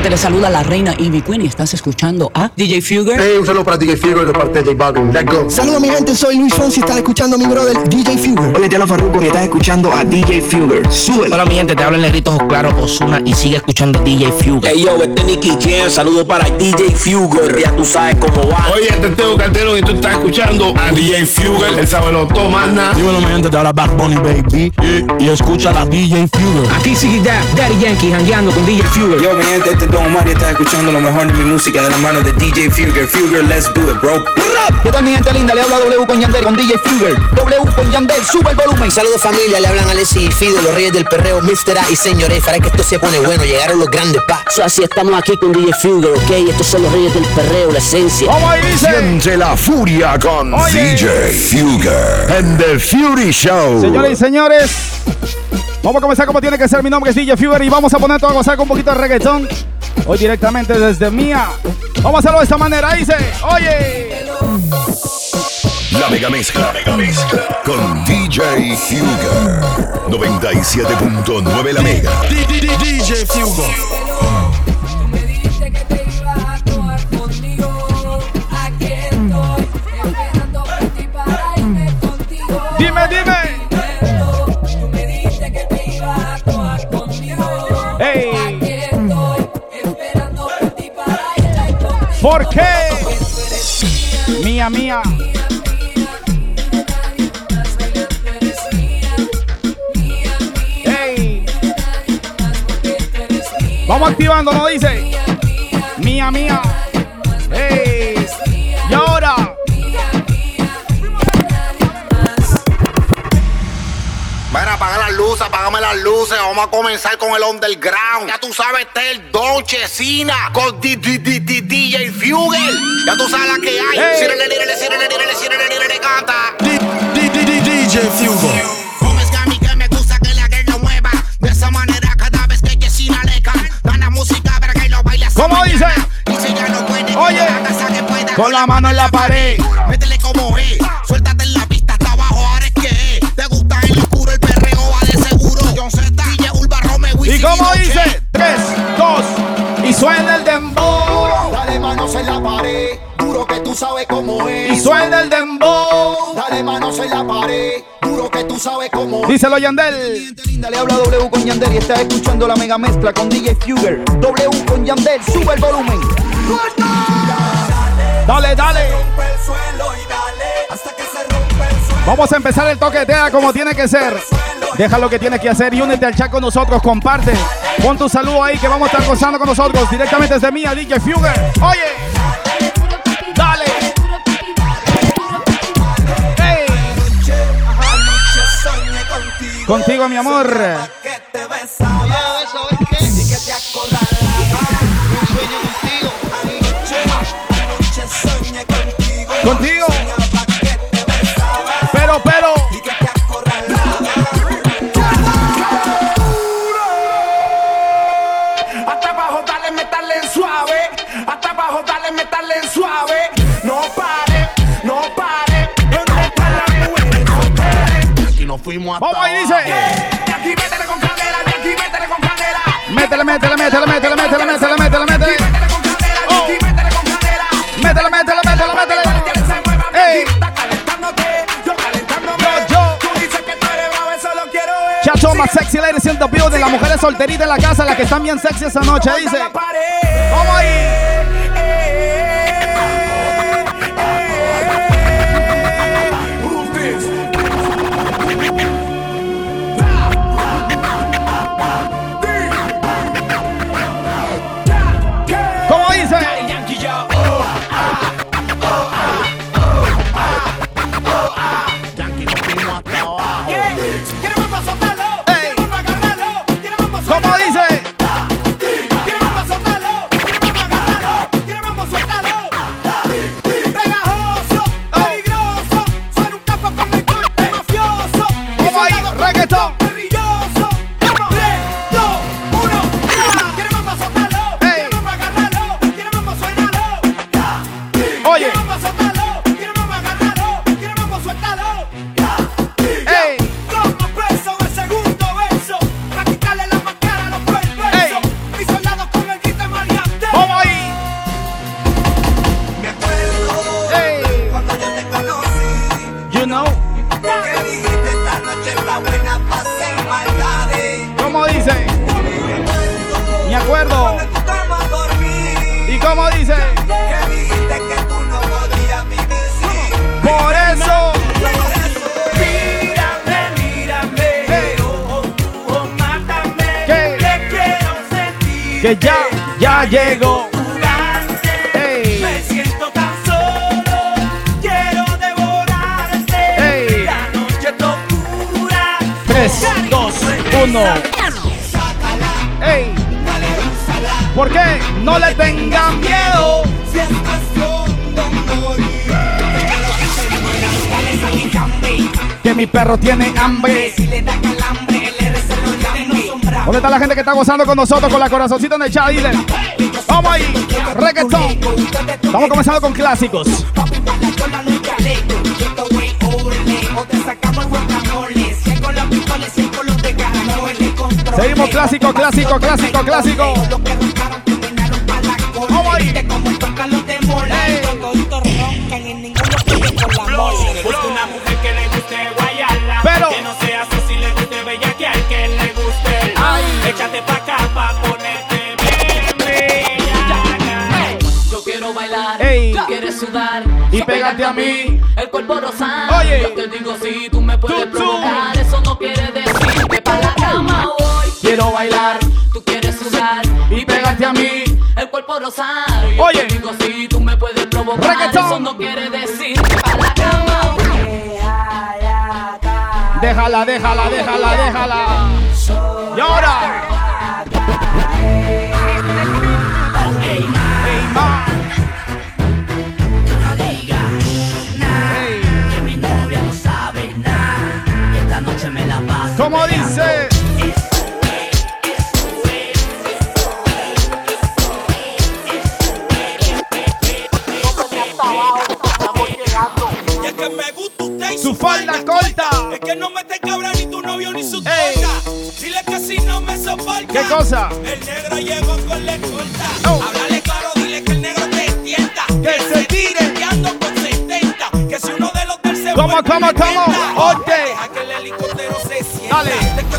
gente? Le saluda la reina Ivy Queen y estás escuchando a DJ Fugger. Hey, un saludo para DJ Fugger de parte de J Balvin. Let's go. Saludos mi gente, soy Luis Fonsi, estás escuchando a mi brother DJ Fugger. Hola, te habla Farruko y estás escuchando a DJ Fugger. Súbelo. Hola mi gente, te habla el negrito claro Osuna y sigue escuchando DJ Fugger. Hey yo, este Nicky Jam, saludo para DJ Fugger, ya tú sabes cómo va. Oye, este es Teo Calderón y tú estás escuchando a DJ Fugger, el sábado tomana. Dímelo mi gente, te habla Bad Bunny Baby y, y escucha a DJ Fugger. Aquí sigue Daddy Yankee jangueando con DJ Fugger. Yo mi gente, este es Don Omar y estás escuchando lo mejor de mi música de la mano de DJ Fugger. Fugger, let's do it, bro. ¿Qué tal mi gente linda? Le habla W con Yandel con DJ Fugger. W con Yandel, sube el volumen. Saludos familia, le hablan Alessi y Fido, los reyes del perreo, Mr. A y señores. Para que esto se pone bueno, llegaron los grandes pa. así estamos aquí con DJ Fugger, ok. Estos son los reyes del perreo, la esencia. ¿Cómo dice? Siente la furia con DJ Fugger en The Fury Show. Señores y señores. Vamos a comenzar como tiene que ser. Mi nombre es DJ Fever y vamos a poner todo a gozar con un poquito de reggaetón. Hoy directamente desde Mía. Vamos a hacerlo de esta manera. Dice, oye. La mega mezcla, la mega mezcla con DJ Fugger. 97.9 la mega. DJ Fugger. ¿Por qué? Mía, mía. Hey. Vamos activando, ¿no dice? Mía, mía. Hey. Ven a apagar las luces, apagame las luces. Vamos a comenzar con el underground. Ya tú sabes, este es el Don Chesina con DJ Fugel. Ya tú sabes la que hay. canta. DJ Fugel. Gómez Gami que me gusta que la guerra mueva. De esa manera, cada vez que Chesina le canta. Gana música para que lo baile. ¿Cómo dice? Dice ya no puede. Oye. Con la mano en la pared. Cómo dice? 3, 2 y suena el dembow. Dale manos en la pared. Duro que tú sabes cómo es. Y suena el dembow. Dale manos en la pared. Duro que tú sabes cómo es. Díselo, Yandel. Linda, le habla W con Yandel y estás escuchando la mega mezcla con DJ Fugger. W con Yandel, sube el volumen. Dale, dale. Vamos a empezar el toquetea como tiene que ser. Deja lo que tienes que hacer y únete al chat con nosotros. Comparte. Pon tu saludo ahí que vamos a estar gozando con nosotros directamente desde mía, DJ Fugger. Oye. Dale. Hey. Contigo, mi amor. Contigo. Nos fuimos hasta Vamos ahí, dice. Aquí métele con aquí métele con candela. Métele, métele, métele, métele, métele, métele, métele, métele. Métele con métele. Chacho más sexy ladies in the building. Las mujeres solteritas en la casa, las que están bien sexy esa noche, dice. Vamos ahí. No le tengan miedo. Si es cuestión de morir. Que mi perro tiene hambre. Si le da calambre, le reservo el llame. ¿Dónde está la gente que está gozando con nosotros con la corazoncita en el chat? Dile. Vamos ahí. Reggaeton. Estamos comenzando con clásicos. Seguimos clásico, clásico, clásico, clásico. Vamos ahí. Busca una mujer que le guste guayala. Pero- Que no sea así si le guste bella que al que le guste. Ay. Échate pa' acá pa' ponerte bien bella. Yo quiero bailar, Ey. tú quieres sudar Y pégate a mí. El cuerpo rosado. Oye. Yo te digo si tú me puedes Tú, tú. provocar. Eso Rosado. Yo Oye. te digo si tú me puedes provocar. Reggaetón. Eso no quiere decir que para la cama. Déjala, déjala, déjala, déjala. Y ahora. Su falda corta. Es que no me te cabra ni tu novio ni su torta. Dile que si no me soporta. ¿Qué cosa? El negro llegó con la escolta. Oh. Háblale claro, dile que el negro te tienta. Que se tire. Que ando con 70. Que si uno de los se ¿Cómo, cómo, cómo? Deja que el helicóptero se sienta. Dale.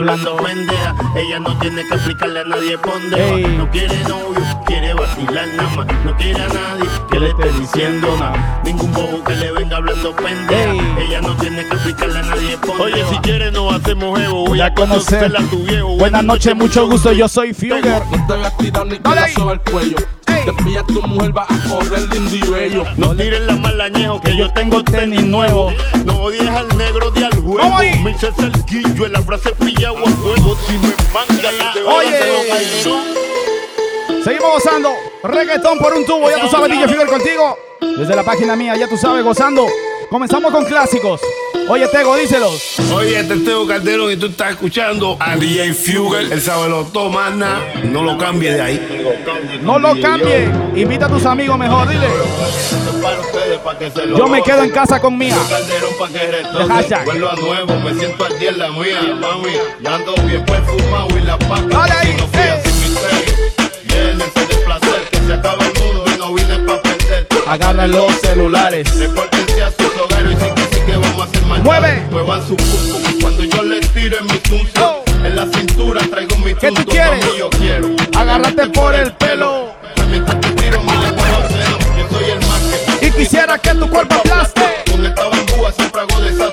Hablando. pendeja. Ella no tiene que explicarle a nadie por dónde va. No quiere novio, quiere vacilar nada más. No quiere a nadie que le esté diciendo nada. Ningún bobo que le venga hablando pendeja. Ella no tiene que explicarle a nadie por dónde Oye, va. si quieres nos hacemos jevo. Voy Ya a conocer. conocerla a tu viejo. Buenas noches, mucho gusto. Yo soy Fugger. No te voy a tirar ni al cuello. Te pilla tu mujer, va a correr lindo y bello. No tiren la malañejo que yo tengo tenis nuevo. No odies al negro de al juego. Me hice cerquillo en la frase pillado a fuego. Si me manga te Oye. oye. Seguimos gozando. Reggaetón por un tubo. Ya tú sabes, DJ Figure contigo. Desde la página mía, ya tú sabes, gozando. Comenzamos con clásicos. Oye, Tego, díselos. Oye, este es Teo Calderón y tú estás escuchando a DJ Fugel, el sabelo tomana. No lo cambie de ahí. No lo cambie. Invita a tus amigos mejor, dile. Lo Yo me quedo en casa con mía. Vuelvo a nuevo, me siento al día en la mía, mami. Ya ando bien perfumado y la paca. Dale ahí, eh. sin. Llénense de placer, que se acaba el mundo y no vine pa' perder. Agarren los celulares. Repórtense a sus hogares y sí a hacer mal. Mueve. Muevan su pum. Cuando yo les tiro en mi tunto. Oh. En la cintura traigo mi ¿Qué tú quieres? mami, yo quiero. Agárrate por el pelo. Mientras te tiro océano, Yo soy el más que Y quisiera que tu cuerpo aplaste. Donde estaba en Cuba siempre hago desastre,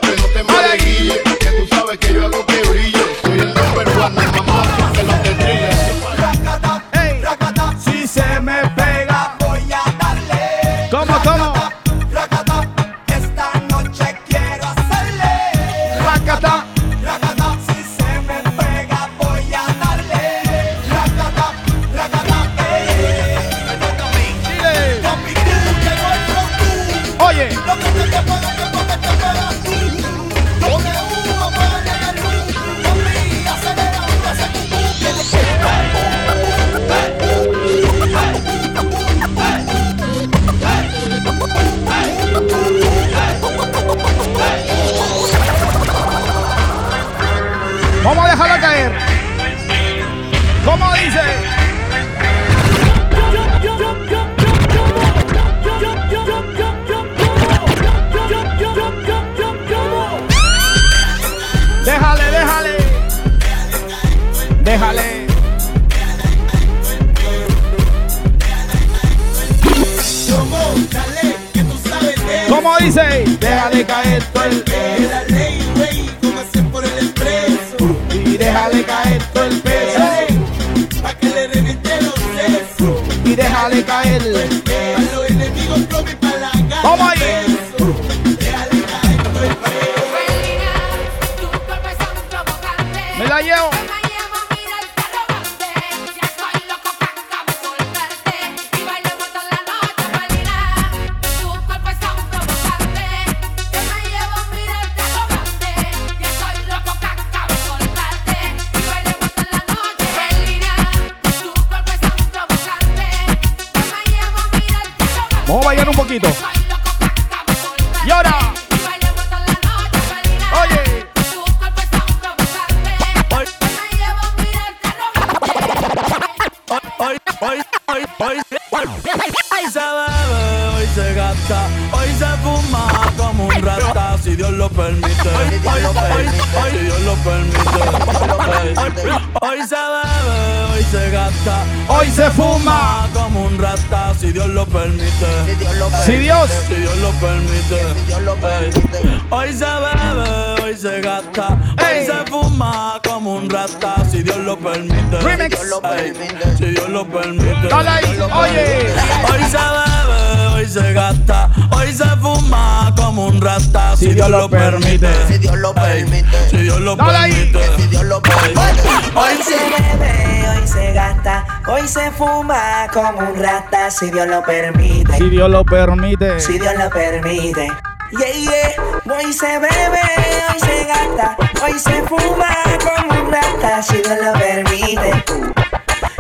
si Dios lo permite. Si Dios lo permite. Si Dios lo permite. Yeah, yeah. Hoy se bebe, hoy se gasta, hoy se fuma como un rata, si Dios lo permite.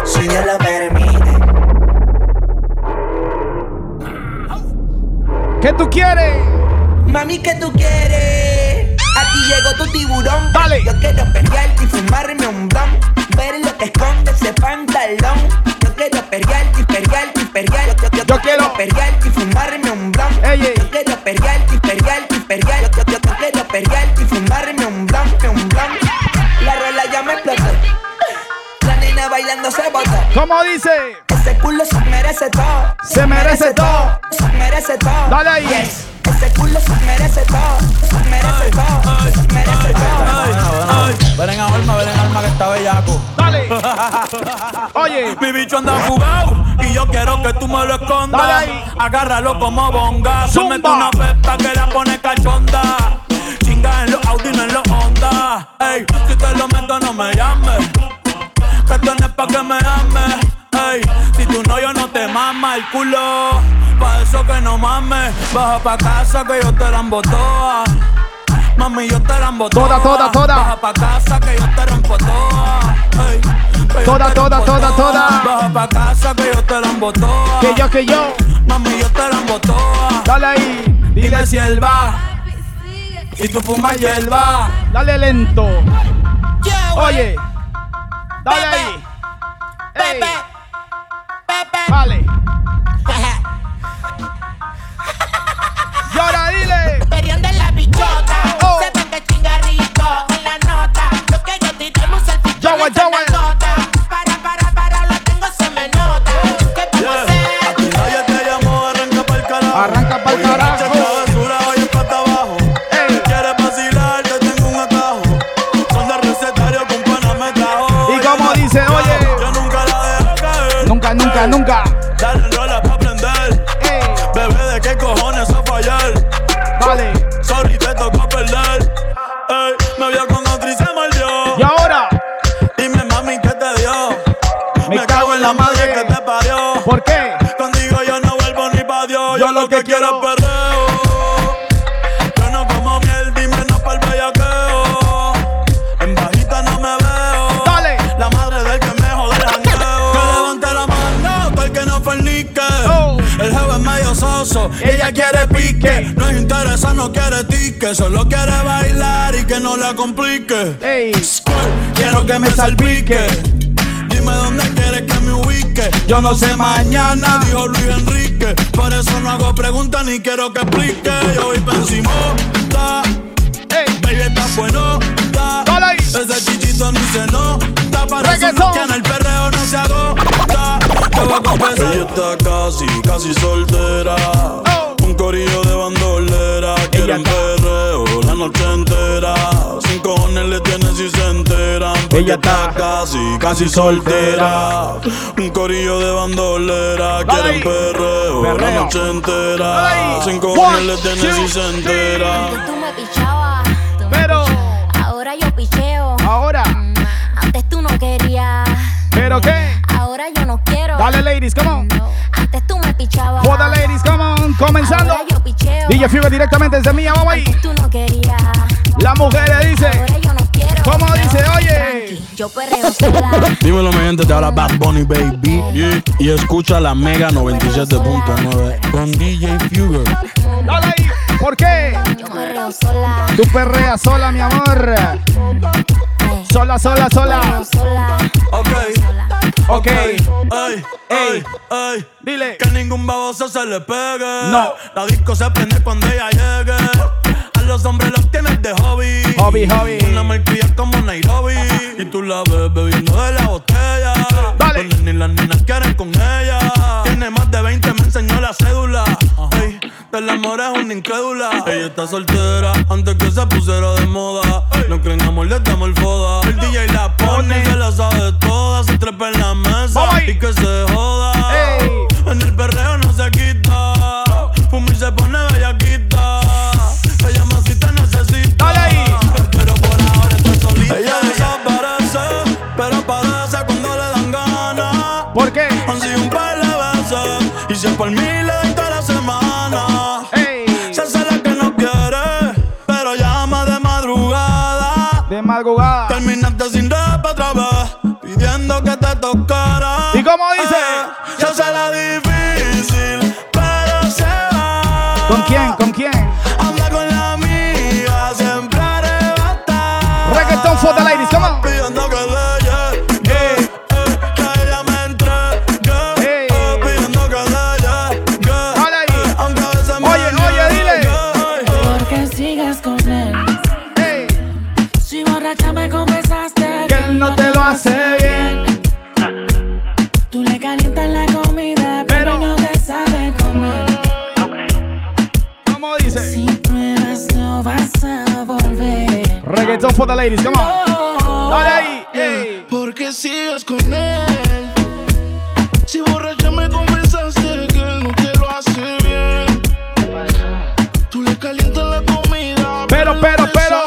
Si Dios lo permite. ¿Qué tú quieres? Mami, ¿qué tú quieres? Aquí llegó tu tiburón. Dale. Yo quiero pelearte y fumarme un blon. Ver lo que esconde ese pantalón. Yo quiero pelearte y pelearte y pelearte. Yo, yo, Yo quiero- pelearte y fumarme un ey. Yo quiero pelearte y pelearte y pelearte. Yo, yo, yo quiero pelearte y fumarme un blon, bailando se. ¿Cómo dice? Ese culo se merece todo. Se merece todo. Se merece todo. Dale ahí. Yes. Ese culo se merece todo. Se merece todo. Se merece todo. Ven en alma, ven en alma que está bellaco. Dale. Oye. Mi bicho anda jugado y yo quiero que tú me lo escondas. Dale ahí. Agárralo como bonga. Se mete una pepa que la pone cachonda. Chinga en los Audi, no en los Honda. Ey, si te lo meto, no me llames. Que esto no es pa' que me ames. Ey, si tú no, yo no te mama el culo. Pa' eso que no mames. Baja pa' casa que yo te la toda. Mami, yo te la Toda, toda, toda. Baja pa' casa que yo te rompo. Ey, yo Toda, toda, toda, toda. Baja pa' casa que yo te la toda. Que yo, que yo. Mami, yo te la toda. Dale ahí. Dile si él va. Y tú fumas hierba. Dale lento. Oye. Dale ahí. Vale. Dile. Perión de la bichota. Oh. Se prende chingarrito en la nota. Lo que yo tiremos el pichón Yo, en yo, la nota. Para, para, para, lo tengo, se me nota. ¿Qué vamos a hacer? A ti nadie te llamó, arranca pa'l carajo. Arranca pa'l Hoy carajo. Dice, oye. Yo nunca la dejo caer. Nunca, nunca, nunca. Dale rola pa' aprender. Ey. Bebé, ¿de qué cojones a fallar? Vale. Sorry, te tocó perder. Ey, me vio con otra y se mordió. Y ahora. Dime, mami, ¿qué te dio? Me cago en la madre. que te parió. ¿Por qué? Contigo yo no vuelvo ni pa' Dios. Yo lo que quiero es perreo. Ella quiere pique. No es interesa, no quiere tique. Solo quiere bailar y que no la complique. Ey. Quiero que me salpique. Dime dónde quieres que me ubique. Yo no sé mañana, dijo Luis Enrique. Por eso no hago preguntas ni quiero que explique. Yo voy pa' encima, ta. Ey. Baby, está bueno. Ese chichito ni se nota. Para eso no tiene el perreo, no se agota. Ella está casi, casi soltera. Oh. Un corillo de bandolera. Quiere Quieren perreo la noche entera. Sin cojones le tienen si se enteran. Porque Ella está casi, casi soltera. Un corillo de bandolera. Quieren perreo, la noche entera. Sin cojones le tienen si se enteran. Pero. Ahora yo picheo. Ahora. Antes tú no querías. ¿Pero qué? Ahora yo no quiero. Dale, ladies, come on. Antes tú me pichabas. Joda, ladies, come on. Comenzando. Ahora yo picheo. DJ Fever directamente desde mía, vamos ahí. Tú no querías. Las mujeres dice. Ahora yo no quiero. ¿Cómo dice? Oye. Yo perreo sola. Dímelo, mi gente, te habla Bad Bunny, baby. Y, y escucha la Mega 97.9 con DJ Fuger. Dale ahí. ¿Por qué? Yo perreo sola. Tú perreas sola, mi amor. Sola, sola, sola. Ok. Ey, ey, ey. Dile. Que ningún baboso se le pegue. No. La disco se prende cuando ella llegue. Los hombres los tienes de hobby. Hobby, hobby. Una malcria como Nairobi. Y tú la ves bebiendo de la botella. Dale. Y las nenas quieren con ella. Tiene más de 20, me enseñó la cédula. Ey, del amor es una incrédula. Ella está soltera antes que se pusiera de moda. No creen amor, le damos el foda. El DJ la pone, se la sabe toda. Se trepa en la mesa y que se joda. Ey. En el perreo no se quita. Fumir se pone por le doy toda la semana. Ey. Se hace la que no quiere, pero llama de madrugada. De madrugada. Terminaste sin rap otra vez, pidiendo que te tocara. ¿Y cómo dice? Eh, se hace la difícil, pero se va. ¿Con quién? ¿Con quién? Anda con la amiga, siempre arrebata. Reggaeton for the ladies, come on. For the ladies, come on. Dale ahí. Ey. Porque sigues con él. Si borracha me confesaste que él no te lo hace bien. Tú le calientas la comida. Pero, pero, pero.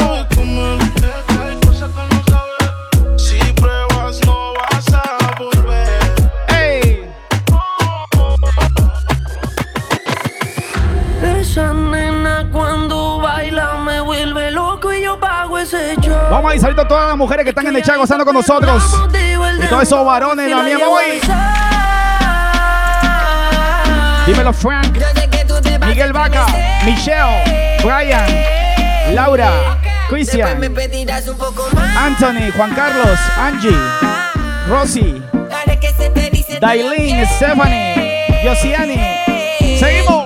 Vamos ahí, saludito a todas las mujeres que están en el chat gozando con nosotros. Y todos esos varones también. Dímelo, Frank, Miguel Vaca, Michelle, Brian, Laura, Christian, Anthony, Juan Carlos, Angie, Rosy, Dailin, Stephanie, Yosiani. Seguimos.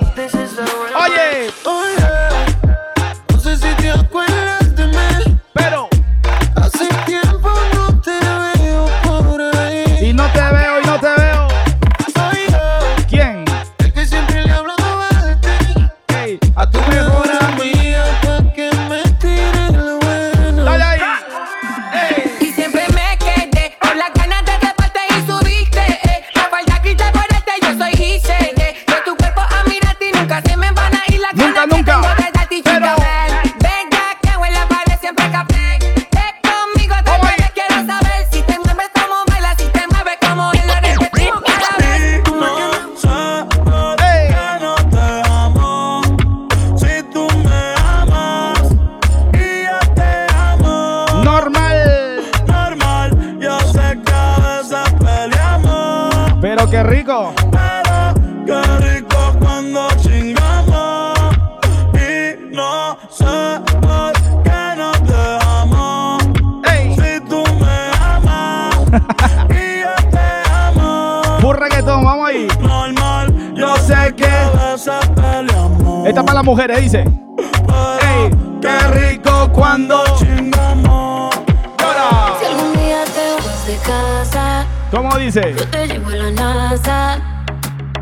Esta para las mujeres, dice. Ey, qué rico cuando. chingamos. Ahora. Si algún día te vas de casa, ¿Cómo dice? yo te llevo a la NASA.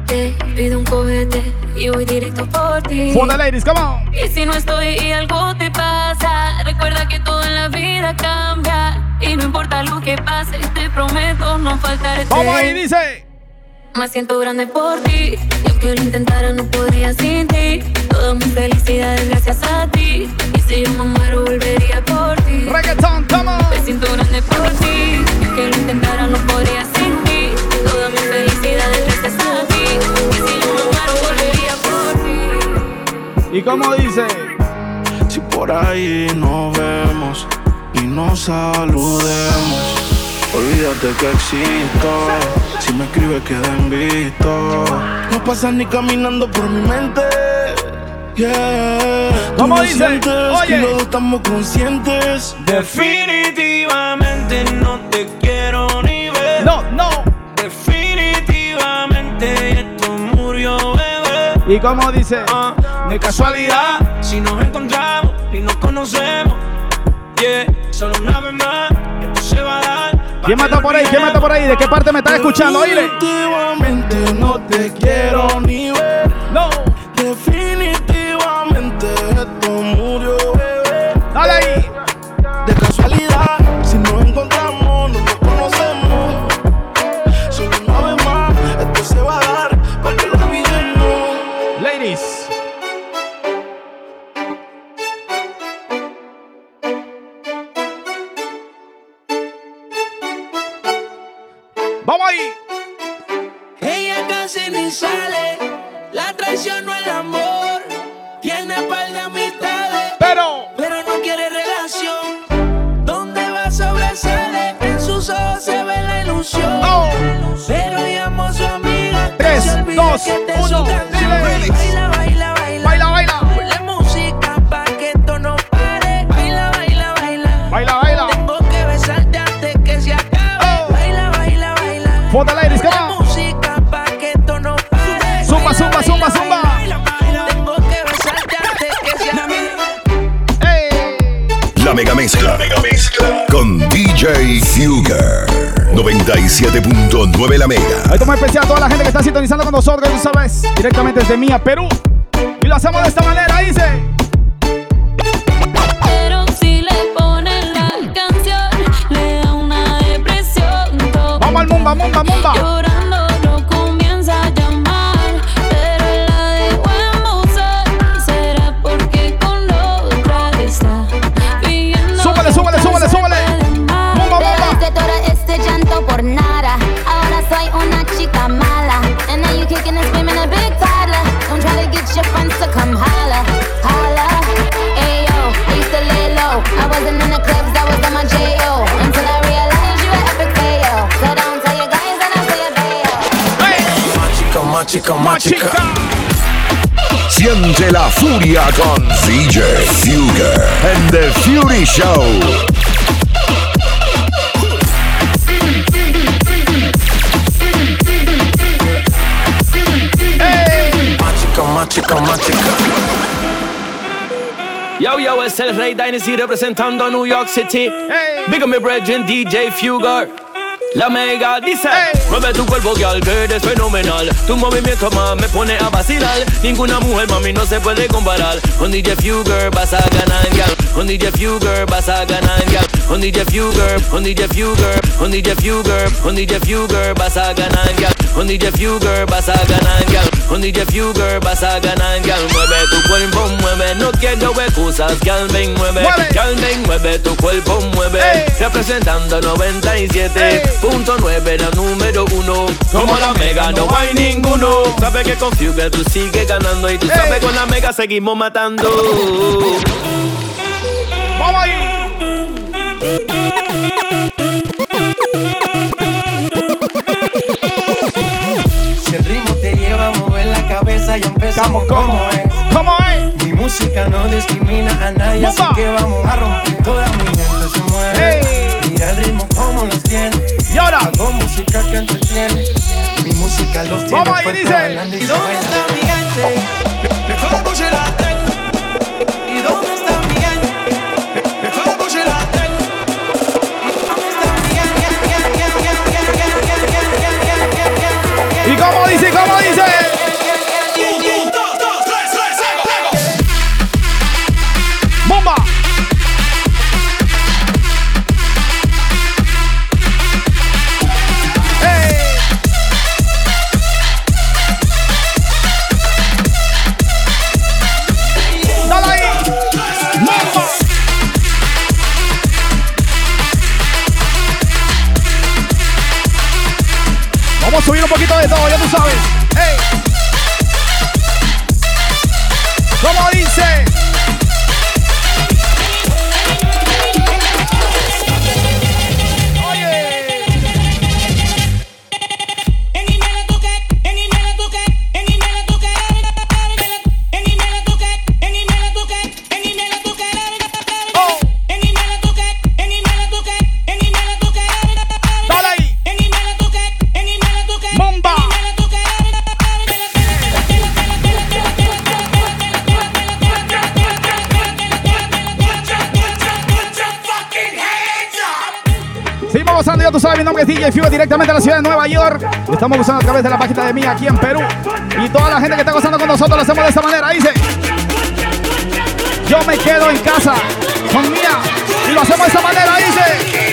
vete, pido un cohete y voy directo por ti. For the ladies, come on. Y si no estoy y algo te pasa, recuerda que todo en la vida cambia. Y no importa lo que pase, te prometo no faltarte. Vamos ahí, dice. Me siento grande por ti. Y aunque lo intentara, no podría sin ti. Toda mi felicidad es gracias a ti. Y si yo me muero, volvería por ti. Reggaeton, come on. Me siento grande por ti. Y aunque lo intentara, no podría sin ti. Toda mi felicidad es gracias a ti. Y si yo me muero, volvería por ti. ¿Y cómo dice? Si por ahí nos vemos y nos saludemos, olvídate que existo. Si me escribes, queda en visto. No pasas ni caminando por mi mente. Yeah. ¿Cómo no dice? sientes Oye. estamos conscientes. Definitivamente no te quiero ni ver. No, no. Definitivamente esto murió, bebé. ¿Y cómo dice? Ah, de casualidad, si nos encontramos y nos conocemos. Yeah, solo una vez más, esto se va a dar. ¿Quién mata por ahí? ¿Quién mata por ahí? ¿De qué parte me estás escuchando? Oíle. Definitivamente no te quiero ni ver. No. Definitivamente esto murió, bebé. Dale ahí. Vamos ahí. Ella casi ni sale, la traición no el amor. Tiene par de amistades, pero, pero no quiere relación. ¿Dónde va sobresale? En sus ojos se ve la ilusión. Pero llamo a su amiga. que Tres, se olvide dos, La mega mezcla. Con DJ Fugger. 97.9 la mega. Hoy estamos especial a toda la gente que está sintonizando con nosotros, tú sabes, directamente desde Mía, Perú. Y lo hacemos de esta manera, dice. Chica, más. Siente la furia con DJ Fugger and the Fury Show. Más chica, más chica, más chica. Yo, yo, es el Rey Dynasty representando a New York City. Big up mi brethren, DJ Fugger. La mega dice, mueve tu cuerpo que al que eres fenomenal. Tu movimiento más me pone a vacilar. Ninguna mujer mami no se puede comparar. Con DJ Fugger vas a ganar gal Con DJ Fugger vas a ganar gal Con DJ Fugger, con DJ Fugger Con DJ Fugger, con DJ Fugger vas a ganar gal Con DJ Fugger vas a ganar gal Con DJ Fugger vas a ganar gal Mueve tu cuerpo, mueve, no quiero excusas Gal ven, mueve, gal ven, mueve tu cuerpo, mueve. Representando 97.9 la número uno. Como la mega no hay ninguno. Sabe que con Fugger tú sigues ganando Y tú sabes con la mega seguimos matando la cabeza y empezamos como es. ¿Cómo es? Mi música no discrimina a nadie, así que vamos a romper. Toda mi gente se mueve. Mira el ritmo como los tiene. Y ahora. Hago música que entretiene. Mi música los tiene. Vamos ahí, dice. ¿Y dónde está mi gente? Mejor escuche la tengo. ¿Y dónde está mi gente? Mejor escuche la tengo. ¿Y cómo dice? ¿Cómo dice? DJ Fuego directamente a la ciudad de Nueva York. Lo Estamos gozando a través de la página de Mía aquí en Perú. Y toda la gente que está gozando con nosotros lo hacemos de esta manera. Dice, yo me quedo en casa con Mía. Y lo hacemos de esta manera. Dice,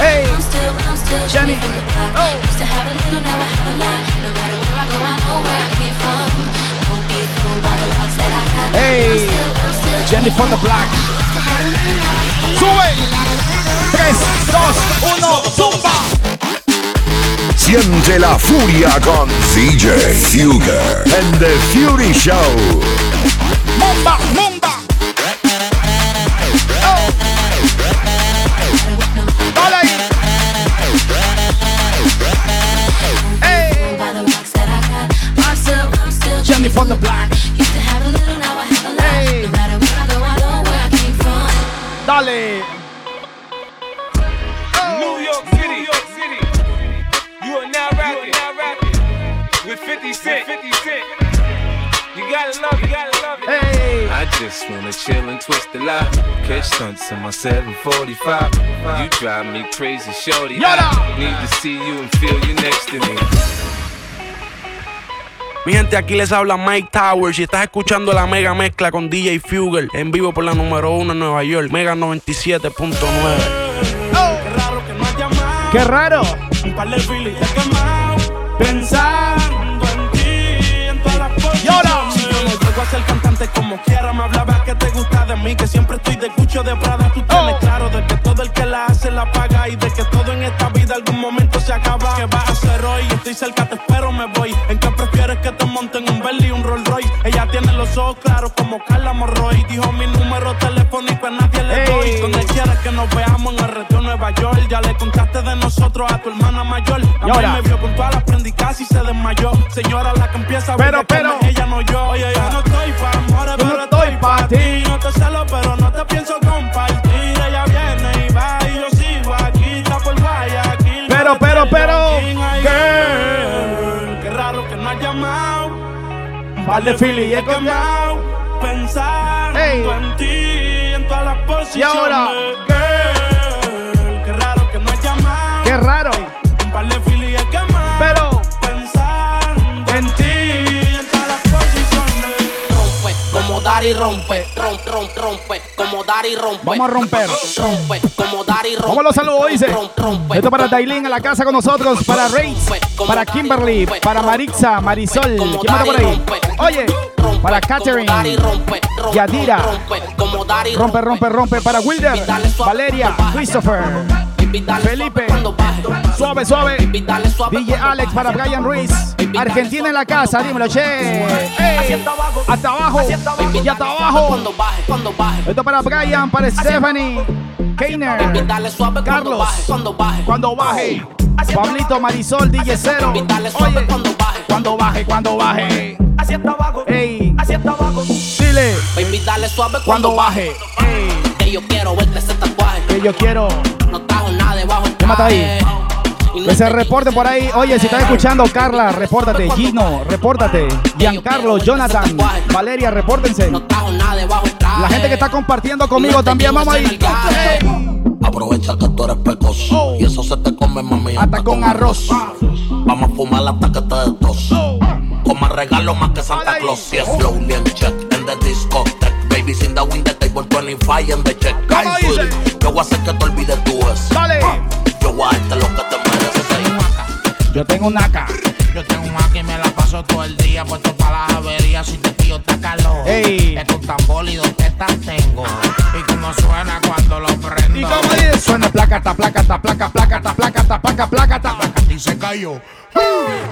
Hey. Jenny. Hey. Jenny from the block. Sube. 3, 2, 1, zumba. Siente la furia con DJ Fugger and the Fury Show. Bomba, bomba. In my 745. You drive me crazy, shorty. I need to see you and feel you next to me. Mi gente, aquí les habla Mike Towers y estás escuchando la mega mezcla con DJ Fugel en vivo por la número uno en Nueva York, Mega 97.9. Qué raro. Un par de ser cantante como quiera, me hablaba que te gusta de mí, que siempre estoy de cucho de Prada. Tú tienes claro de que todo el que la hace la paga y de que todo en esta vida algún momento se acaba. ¿Qué vas a hacer hoy? Estoy cerca, te espero, me voy. ¿En qué prefieres que te monten un Bentley y un Rolls Royce? Ella tiene los ojos claros como Carla Morroy. Dijo mi número telefónico a nadie le doy. Donde quieras que nos veamos en el Nueva York. Ya le contaste de nosotros a tu hermana mayor. Mí ahora? me vio con todas las prendicas y se desmayó. Señora, la que empieza a Pero, pero. ella no yo. Oye, yo no estoy pa' amores, Yo no pero estoy pa' ti. No te celo, pero no te pienso compartir. Ella viene y va y yo sigo aquí. Está por Guayaquil. Pero, pero, pero, girl, Qué raro que no has llamado. Par de Philly y he quemado. Pensando en ti, en todas las posiciones. ahora? Girl, como dar y rompe, rompe, rompe, rompe, como dar y rompe. Vamos a romper. Rompe, como dar y rompe. ¿Cómo los saludo, dice? Esto para Dailin en la casa con nosotros, para Reyes, para Kimberly, para Marixa, Marisol. ¿Quién está por ahí? Oye, para Catherine, Yadira. Rompe, rompe, rompe para Wilder, Valeria, Christopher, Felipe. Suave, suave. DJ Alex para Brian Ruiz. Argentina en la casa, dímelo, che. Hasta abajo. Y hasta abajo. Esto para Brian, para Stephanie, Keiner, Carlos. cuando baje. Cuando baje. Pablito Marisol, DJ Cero. Oye, cuando baje, cuando baje. Hasta abajo, hasta abajo. dile, Baby, dale suave cuando baje. Que yo quiero verte ese tatuaje. Que yo quiero. No nada debajo ¿Qué mata ahí? Y no Que se te reporte por ahí. Oye, si estás escuchando, Carla, repórtate. Gino, repórtate. Giancarlo, Jonathan, Valeria, repórtense. La gente que está compartiendo conmigo también, vamos ahí. Aprovecha que tú eres pecoso y eso se te come, mami. Hasta con arroz. Vamos a fumar hasta que te des tos. Como regalo más que Santa Claus. Yes, slowly and check in the discotheque. Baby, sin the wind the table 25 and the check. Yo voy a hacer que te olvides tú eso. Dale. Yo voy a darte lo que te mereces. Yo tengo un AK. Yo tengo un aquí y me la paso todo el día puesto para las averías. Si te pillo, está calor. Ey. Es un tambor y dos tetas tengo. Y como suena cuando lo prendo. ¿Y cómo dice? Suena placata, placata, placa, placata, placata, placa, placata. Y se cayó.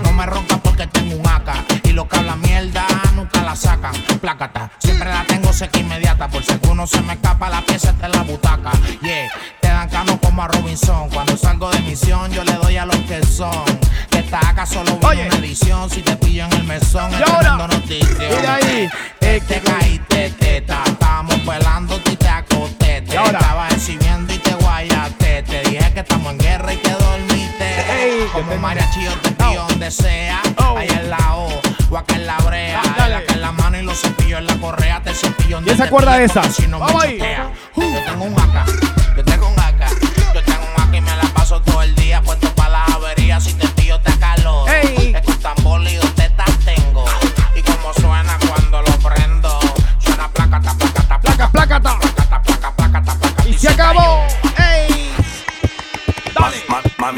No me roncas porque tengo un AK. Y lo que habla mierda nunca la sacan. Plácata. Siempre la tengo seca inmediata. Por si alguno se me escapa la pieza está en la butaca. Yeah. Te dan cano como a Robinson. Cuando salgo de misión, yo le doy a los que son. Que esta AK solo viene una edición. Si te pillo en el mesón, ahora, tremendo noticia. mira ahí. Te, te caíste, teta. Estábamos velando y te acosté. Te estaba exhibiendo y te guayaste. Te dije que estamos en guerra y te dormiste. Como un mariachi yo te donde sea. Allá en la O o acá en la brea. Dale. Acá en la mano y los cepillos en la correa. Te cepillo donde ¿Quién se te acuerda de pillo esa? Si no Vamos ahí. Yo tengo un AK.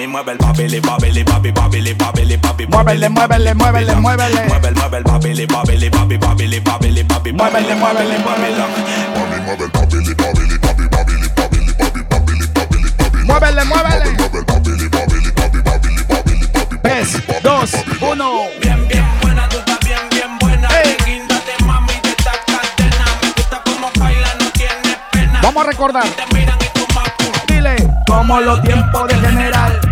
Mami, mueve el babili, babili, babi, babili, babili, babi, Muévele, muévele, muévele, muévele. Mueve el, mueve el babili, babili, babi, babili, babili, babi, Muévele, muévele, muévele. Muévele, muévele. 3, 2, 1. Bien, bien buena, tú estás bien, bien buena. Ey. Quítate, mami, de esta cadena. Me gusta cómo baila, no tiene pena. Vamos a recordar. Te miran y tú más Dile, como los tiempos del general.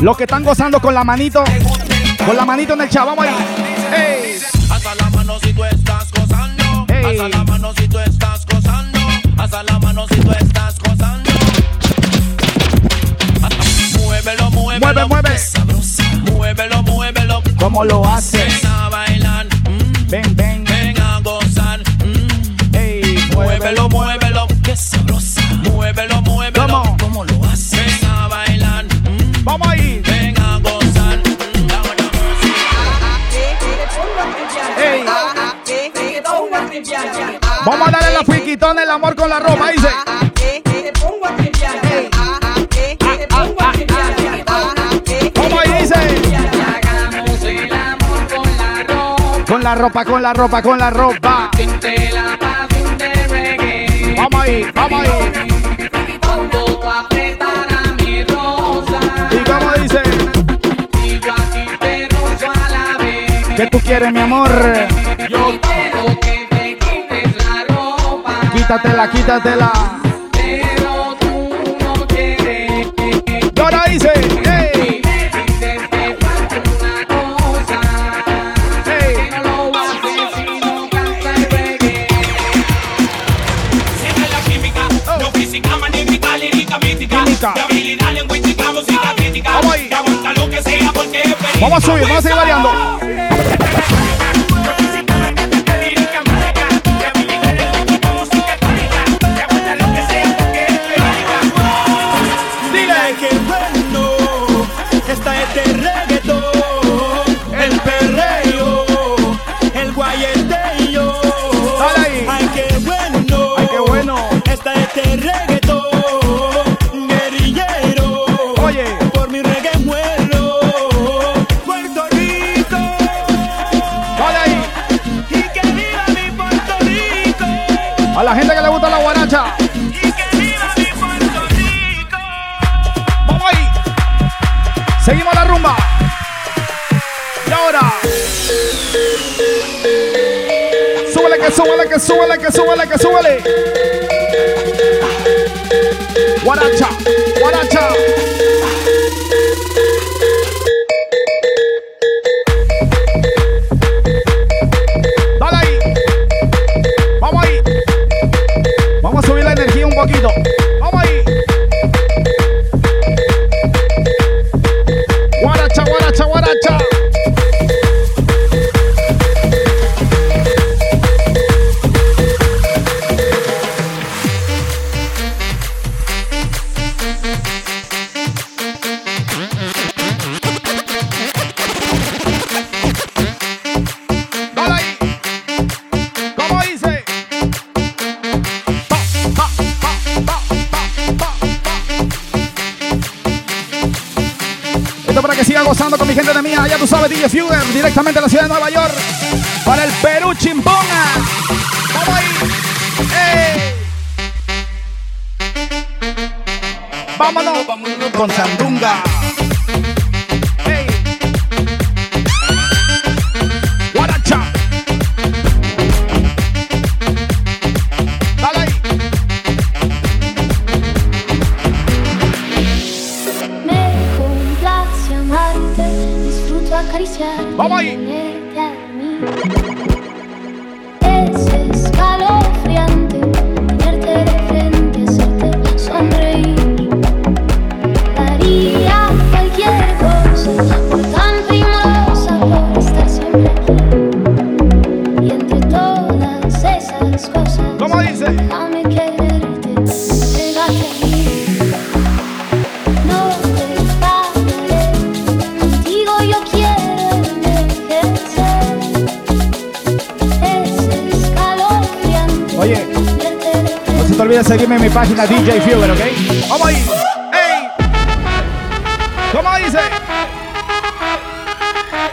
Los que están gozando con la manito. Con la manito en el chat, vamos ahí. Ey. Hasta la mano si tú estás gozando. Hasta la mano si tú estás gozando. Hasta la mano si tú estás gozando. Muévelo, muévelo. Mueve, mueve. Muévelo, muévelo. ¿Cómo lo haces? Ven a bailar. mm, Ven, ven. Ven a gozar. mm. Ey, Muévelo, muévelo. Qué sabrosa. Muévelo, muévelo. ¿Cómo? Vamos ahí. Ven a gozar. mm, dame la Ey. Vamos a darle la friquitona el amor con la ropa, dice. ¿Cómo ahí dice? Con la ropa, con la ropa, con la ropa. Vamos ahí, vamos ahí. ¿Qué tú quieres, mi amor? Yo quiero que te quites la ropa. Quítatela, quítatela. Pero tú no quieres. Oh. Vamos, a subir, vamos a seguir variando. rumba. Y ahora. Súbele que súbele que súbele que súbele que súbele. Guaracha. la ciudad de Nueva York para el Perú Chimbona. ¡Vamos ahí! ¡Ey! ¡Vámonos con Sandunga!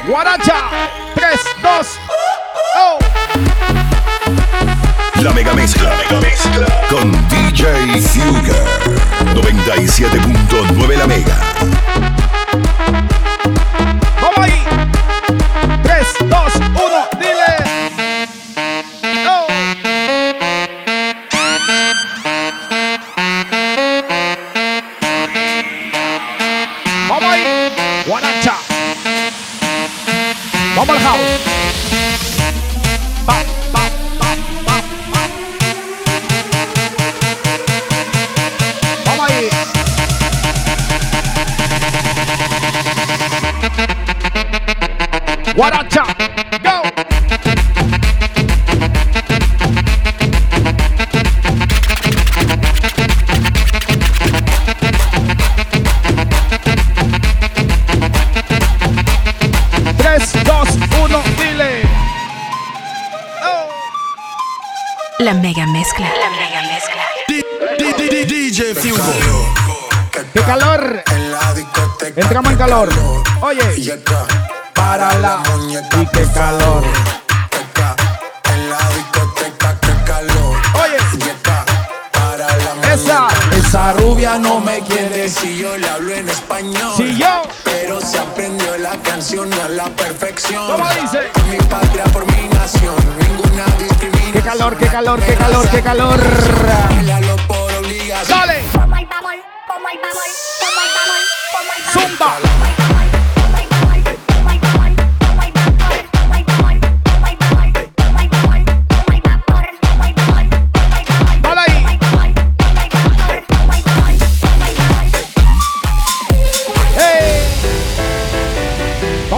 Guaracha. 3, 2, oh. La mega mezcla, mega mezcla con DJ Sugar 97.9 la mega.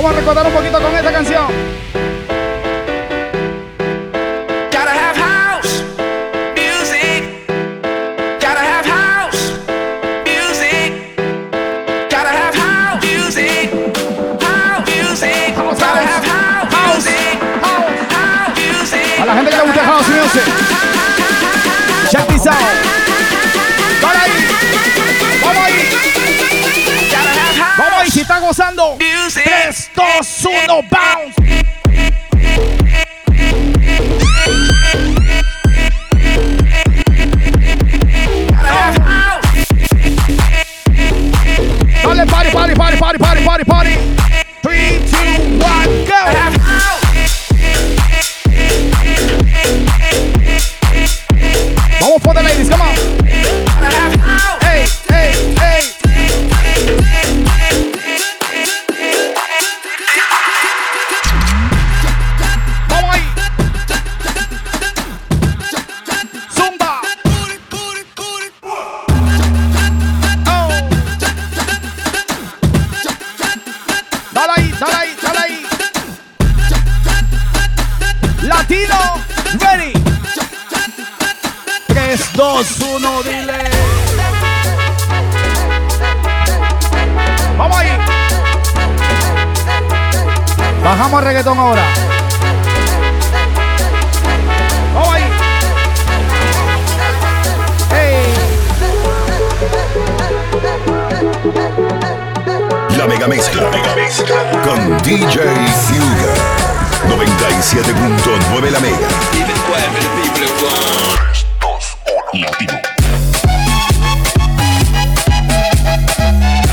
Vamos a recordar un poquito con esta canción.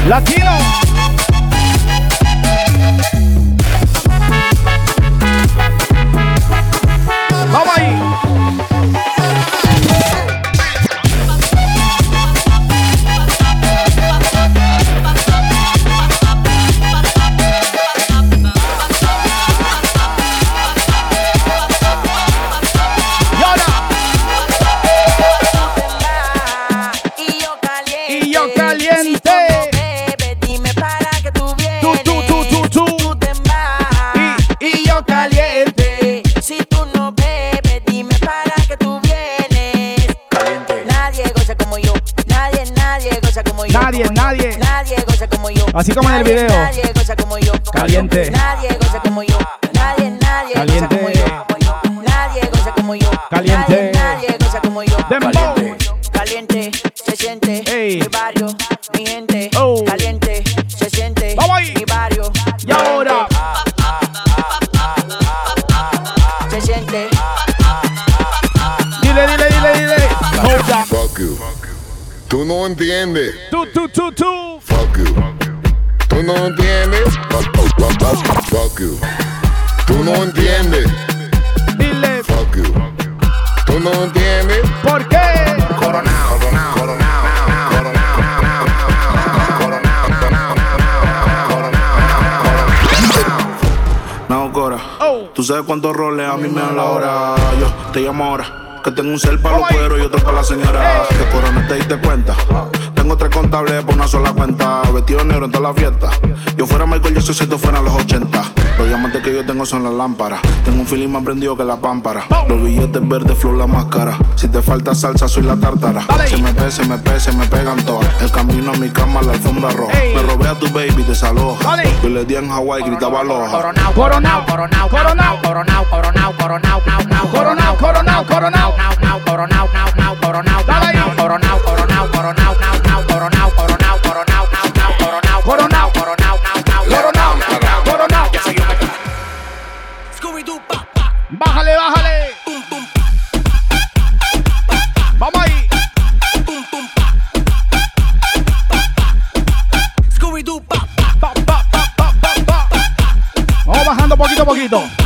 Latino. Así como en el video. Caliente. Cuántos roles a mí me dan la hora. Yo te llamo ahora. Que tengo un cel para los cueros y otro para la señora. Que Cora no te cuenta. Tengo tres contables por una sola cuenta. Vestido negro en toda la fiesta. Yo fuera Michael, yo soy si tú fueran los 80. Los diamantes que yo tengo son las lámparas. Tengo un feeling más prendido que la pámpara. Los billetes verdes, flor la máscara. Si te falta salsa, soy la tártara. Se me pe, se me pe, se me pegan todas. El camino a mi cama, la alfombra roja. Me robé a tu baby, desaloja. Yo le di en Hawái, gritaba aloja. Coronao, coronao, coronao, coronao, coronao, coronao, coronao, coronao, coronao, coronao, coronao, coronao, coronao, coronao, coronao, coronao, coronao, coronao, coronao, Bájale, bájale. Vamos ahí. Vamos bajando poquito a poquito.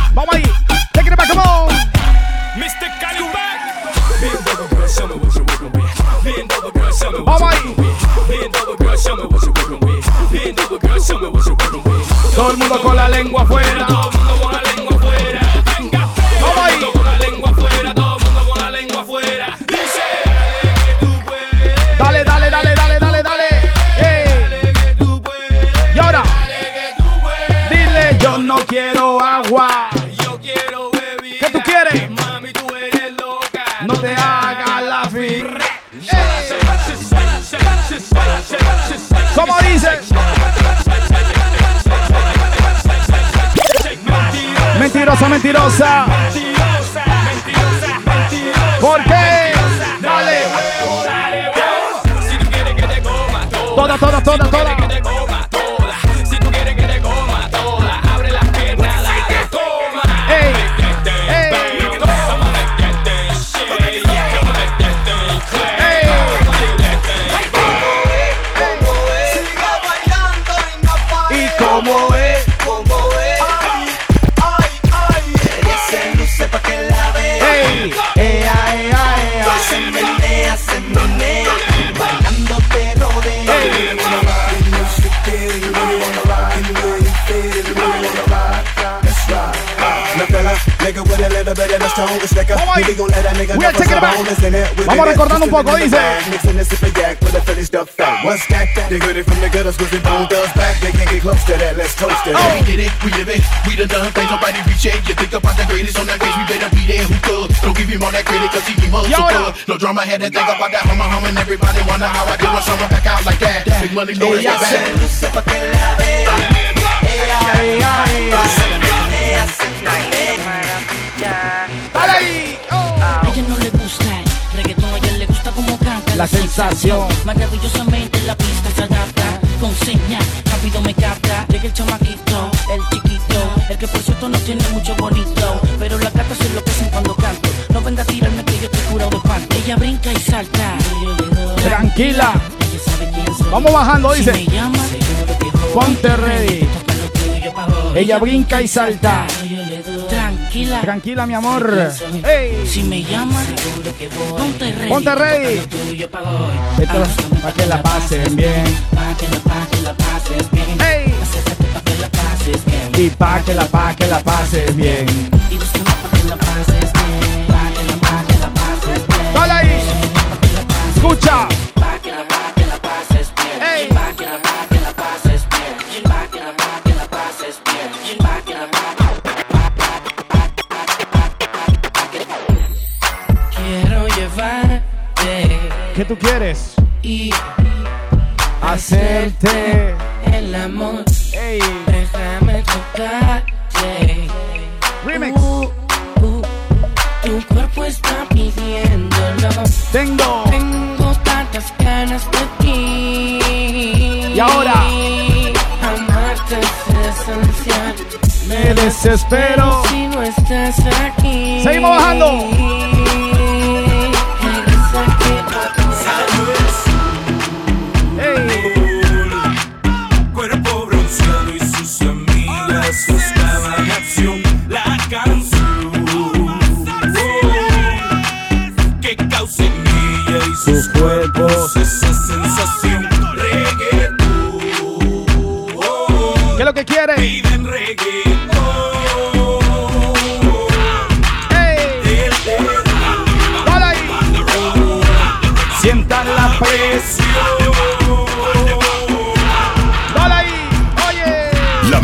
Who could? Don't give him all that credit, cause he be muscle ahora. good. No drama, had to think about that. Hummer humming. Everybody wonder how I do when someone back out like that. Big money, no Ella respect ahí. A ella no le gusta el reggaetón, a ella le gusta como canta La sensación. Maravillosamente la pista se adapta con señal, rápido me capta. Llega el chamaquito, el chiquito, el que por cierto no tiene mucho bonito, pero la gata se enloquecen cuando canto. No venga a tirarme que yo estoy curado de parte. Ella brinca y salta. Tranquila. Ella sabe quién soy. Vamos bajando, dice. Ponte ready. Ella brinca y salta. Tranquila. Tranquila, mi amor. Ey. Si me llamas. Ponte ready. Ponte ready. Tuyo pa' hoy. Esto para que la pasen bien. Pa' que la, pa' que la pases bien. Ey. Acércate pa' que la pases bien. Y pa' que la, pa' que la pases bien. Y busca pa' ¿Qué tú quieres? y Hacerte. el amor. Ey. Déjame tocarte. Remix. Uh, uh, tu cuerpo está pidiéndolo. Tengo. Tengo tantas ganas de ti. Y ahora. Amarte es esencial. Me desespero. Si no estás aquí. Seguimos bajando.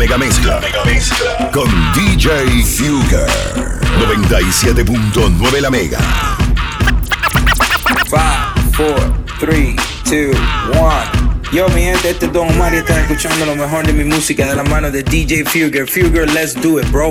Oye. La mega mezcla. Con DJ Fugger. 97.9 la mega. 5, 4, 3, 2, 1. Yo, mi gente, este es Don Omar y estás escuchando lo mejor de mi música de la mano de DJ Fugger. Fugger, let's do it, bro.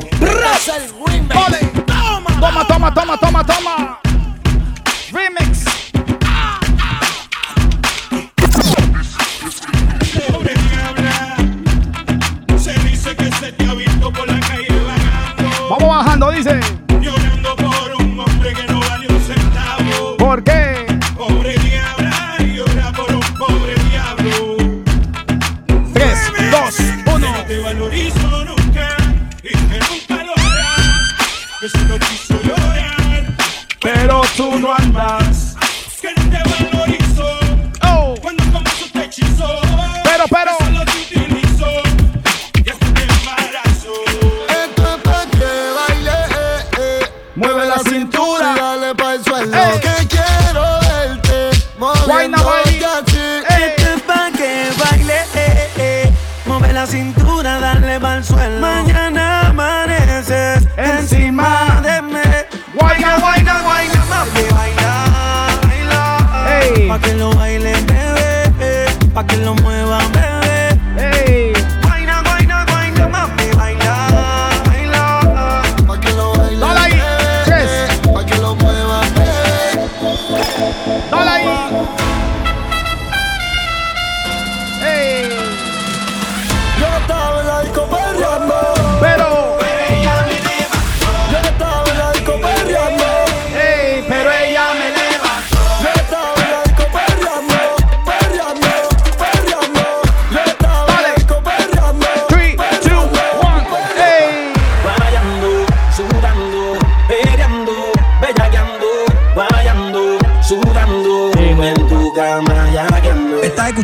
que si no quiso llorar, pero tú no andas. Que no te valorizó oh. cuando como su te hechizó. Pero, pero. Mueve la cintura, dale pa' el suelo. Ey. Que quiero verte moviéndote así. Este pa' que baile, eh, eh. Mueve la eh, eh, eh. cintura, dale pa' el suelo. Mañana amaneces en más. Guayna, guayna, guayna, mami, baila, baila. Pa' que lo baile, bebé, pa' que lo mueva, bebé.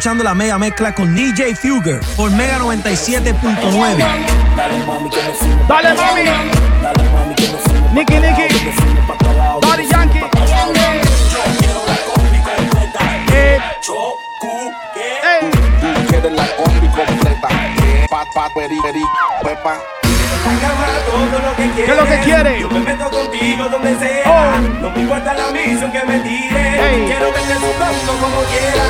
escuchando la mega mezcla con DJ Fugger por Mega 97.9. Dale mami que. Dale mami. Dale mami que Yankee. Eh. Eh. Pat, peri. ¿Qué es lo que quiere? Yo me meto contigo donde sea. Oh. No me importa la misión que me tire. Hey. Quiero verte sudando como quieras.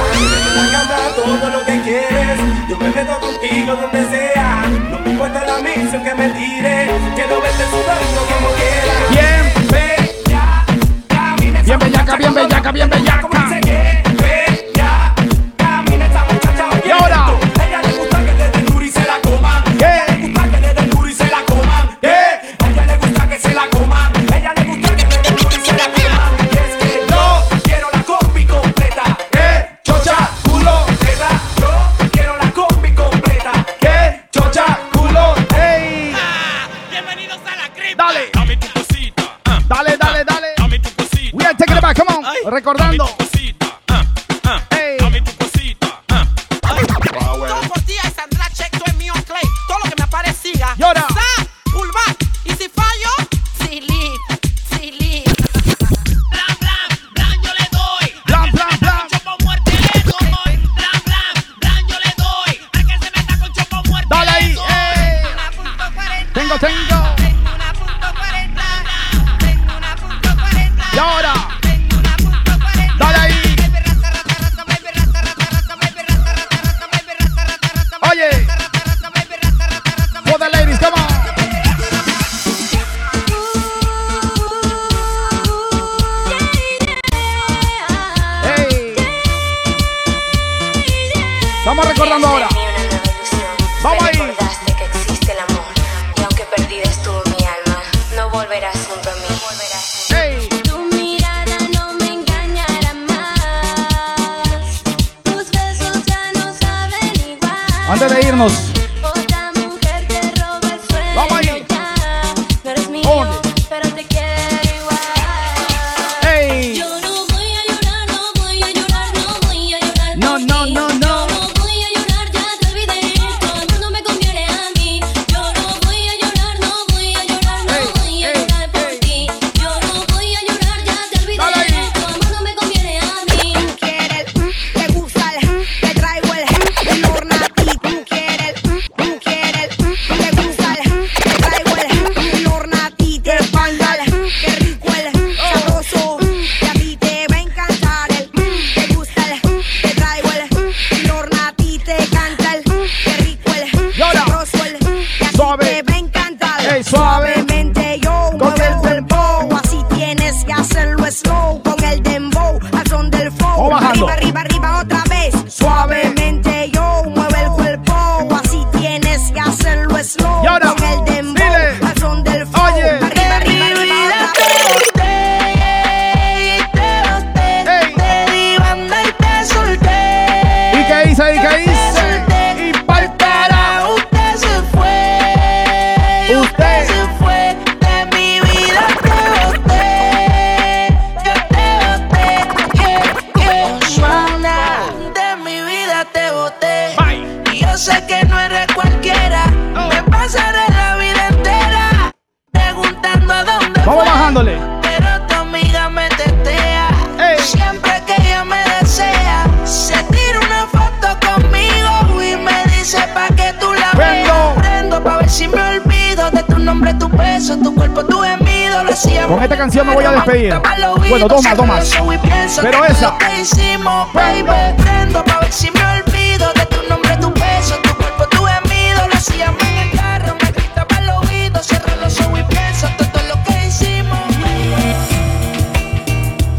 Me encanta todo lo que quieres. Yo me meto contigo donde sea.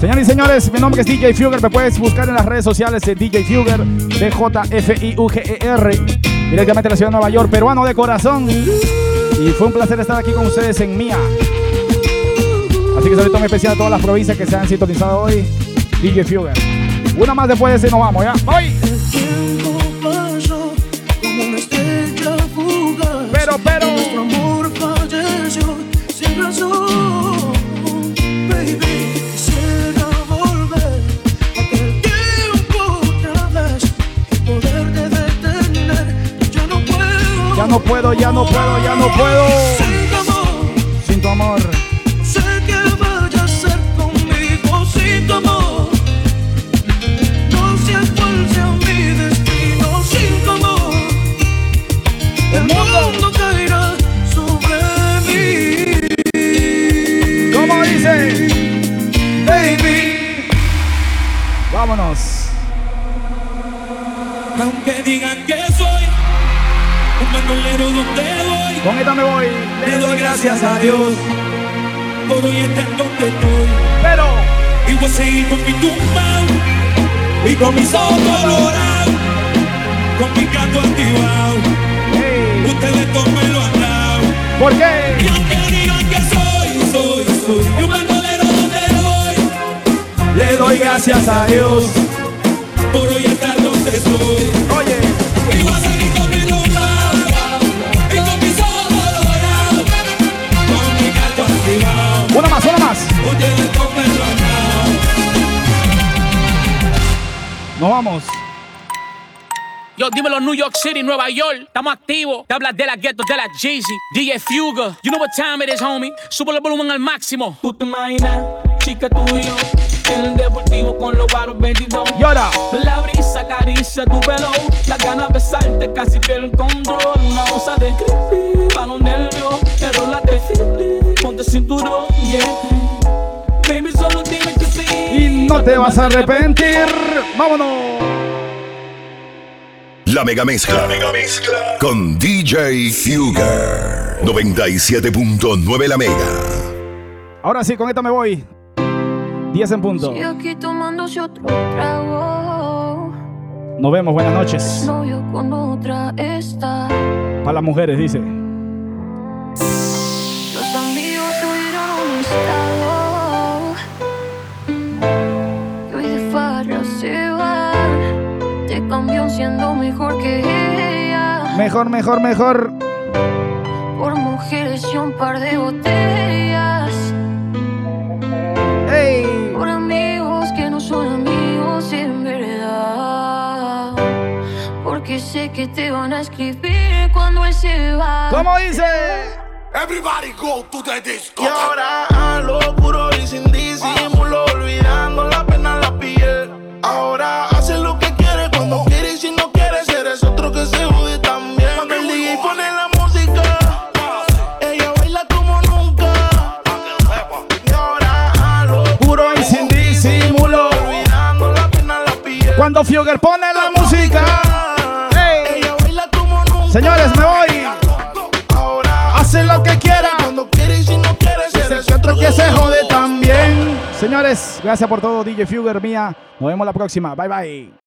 Señoras y señores, mi nombre es DJ Fugger. Me puedes buscar en las redes sociales de DJ Fugger, D-J-F-I-U-G-E-R, directamente de la ciudad de Nueva York, peruano de corazón. Y fue un placer estar aquí con ustedes en Mía. Así que saludo muy especial a todas las provincias que se han sintonizado hoy. DJ Fugger. Una más después de ese nos vamos, ¿ya? ¡Voy! Pero, pero. Nuestro amor falleció sin razón. Ya no puedo, ya no puedo, ya no puedo. Sin tu amor, Sin tu amor. sé que vaya a ser conmigo sin tu amor. No sé cuál sea mi destino sin tu amor. El mundo caerá sobre mí. ¿Cómo dice? Baby. Vámonos. Aunque digan que soy bandolero donde voy, Con esta me voy. le doy gracias a Dios por hoy estar donde estoy. Pero y voy a seguir con mi tumbao y con mis ojos colorados, con mi canto activado. Ustedes todos me lo han dado. ¿Por qué? Y aunque digan que soy, soy, soy un bandolero donde voy, le doy gracias a Dios por hoy estar donde estoy. Oye. Y voy a Nos vamos. Yo, dímelo New York City, Nueva York. Estamos activos. Te hablas de la ghetto, de la Jeezy. DJ Fuga. You know what time it is, homie. Sube el volumen al máximo. Tú te imaginas, chica tú y yo, en el deportivo con los baros 22. Y ahora. La brisa acaricia tu pelo, la ganas de besarte casi pierdo el control. Una onza de creepy, para los nervios, enrólate, ponte cinturón, yeah. Baby, solo dime. Y no te vas a arrepentir. Vámonos. La mega mezcla. La mega mezcla. Con DJ Fugger. 97.9 La Mega. Ahora sí, con esta me voy. 10 en punto. Aquí tomándose otro trago. Nos vemos, buenas noches. Novio con otra está. Para las mujeres, dice. Siendo mejor que ella. Mejor, mejor, mejor. Por mujeres y un par de botellas. Ey. Por amigos que no son amigos en verdad. Porque sé que te van a escribir cuando él se va. ¿Cómo dice? Everybody go to the disco. Y ahora a lo puro y sin disimulo, olvidando Cuando Fugger pone la música. Señores, me voy. Hacen lo que quieran. cuando quiere y no quieres que se jode también. Señores, gracias por todo, DJ Fugger mía. Nos vemos la próxima. Bye bye.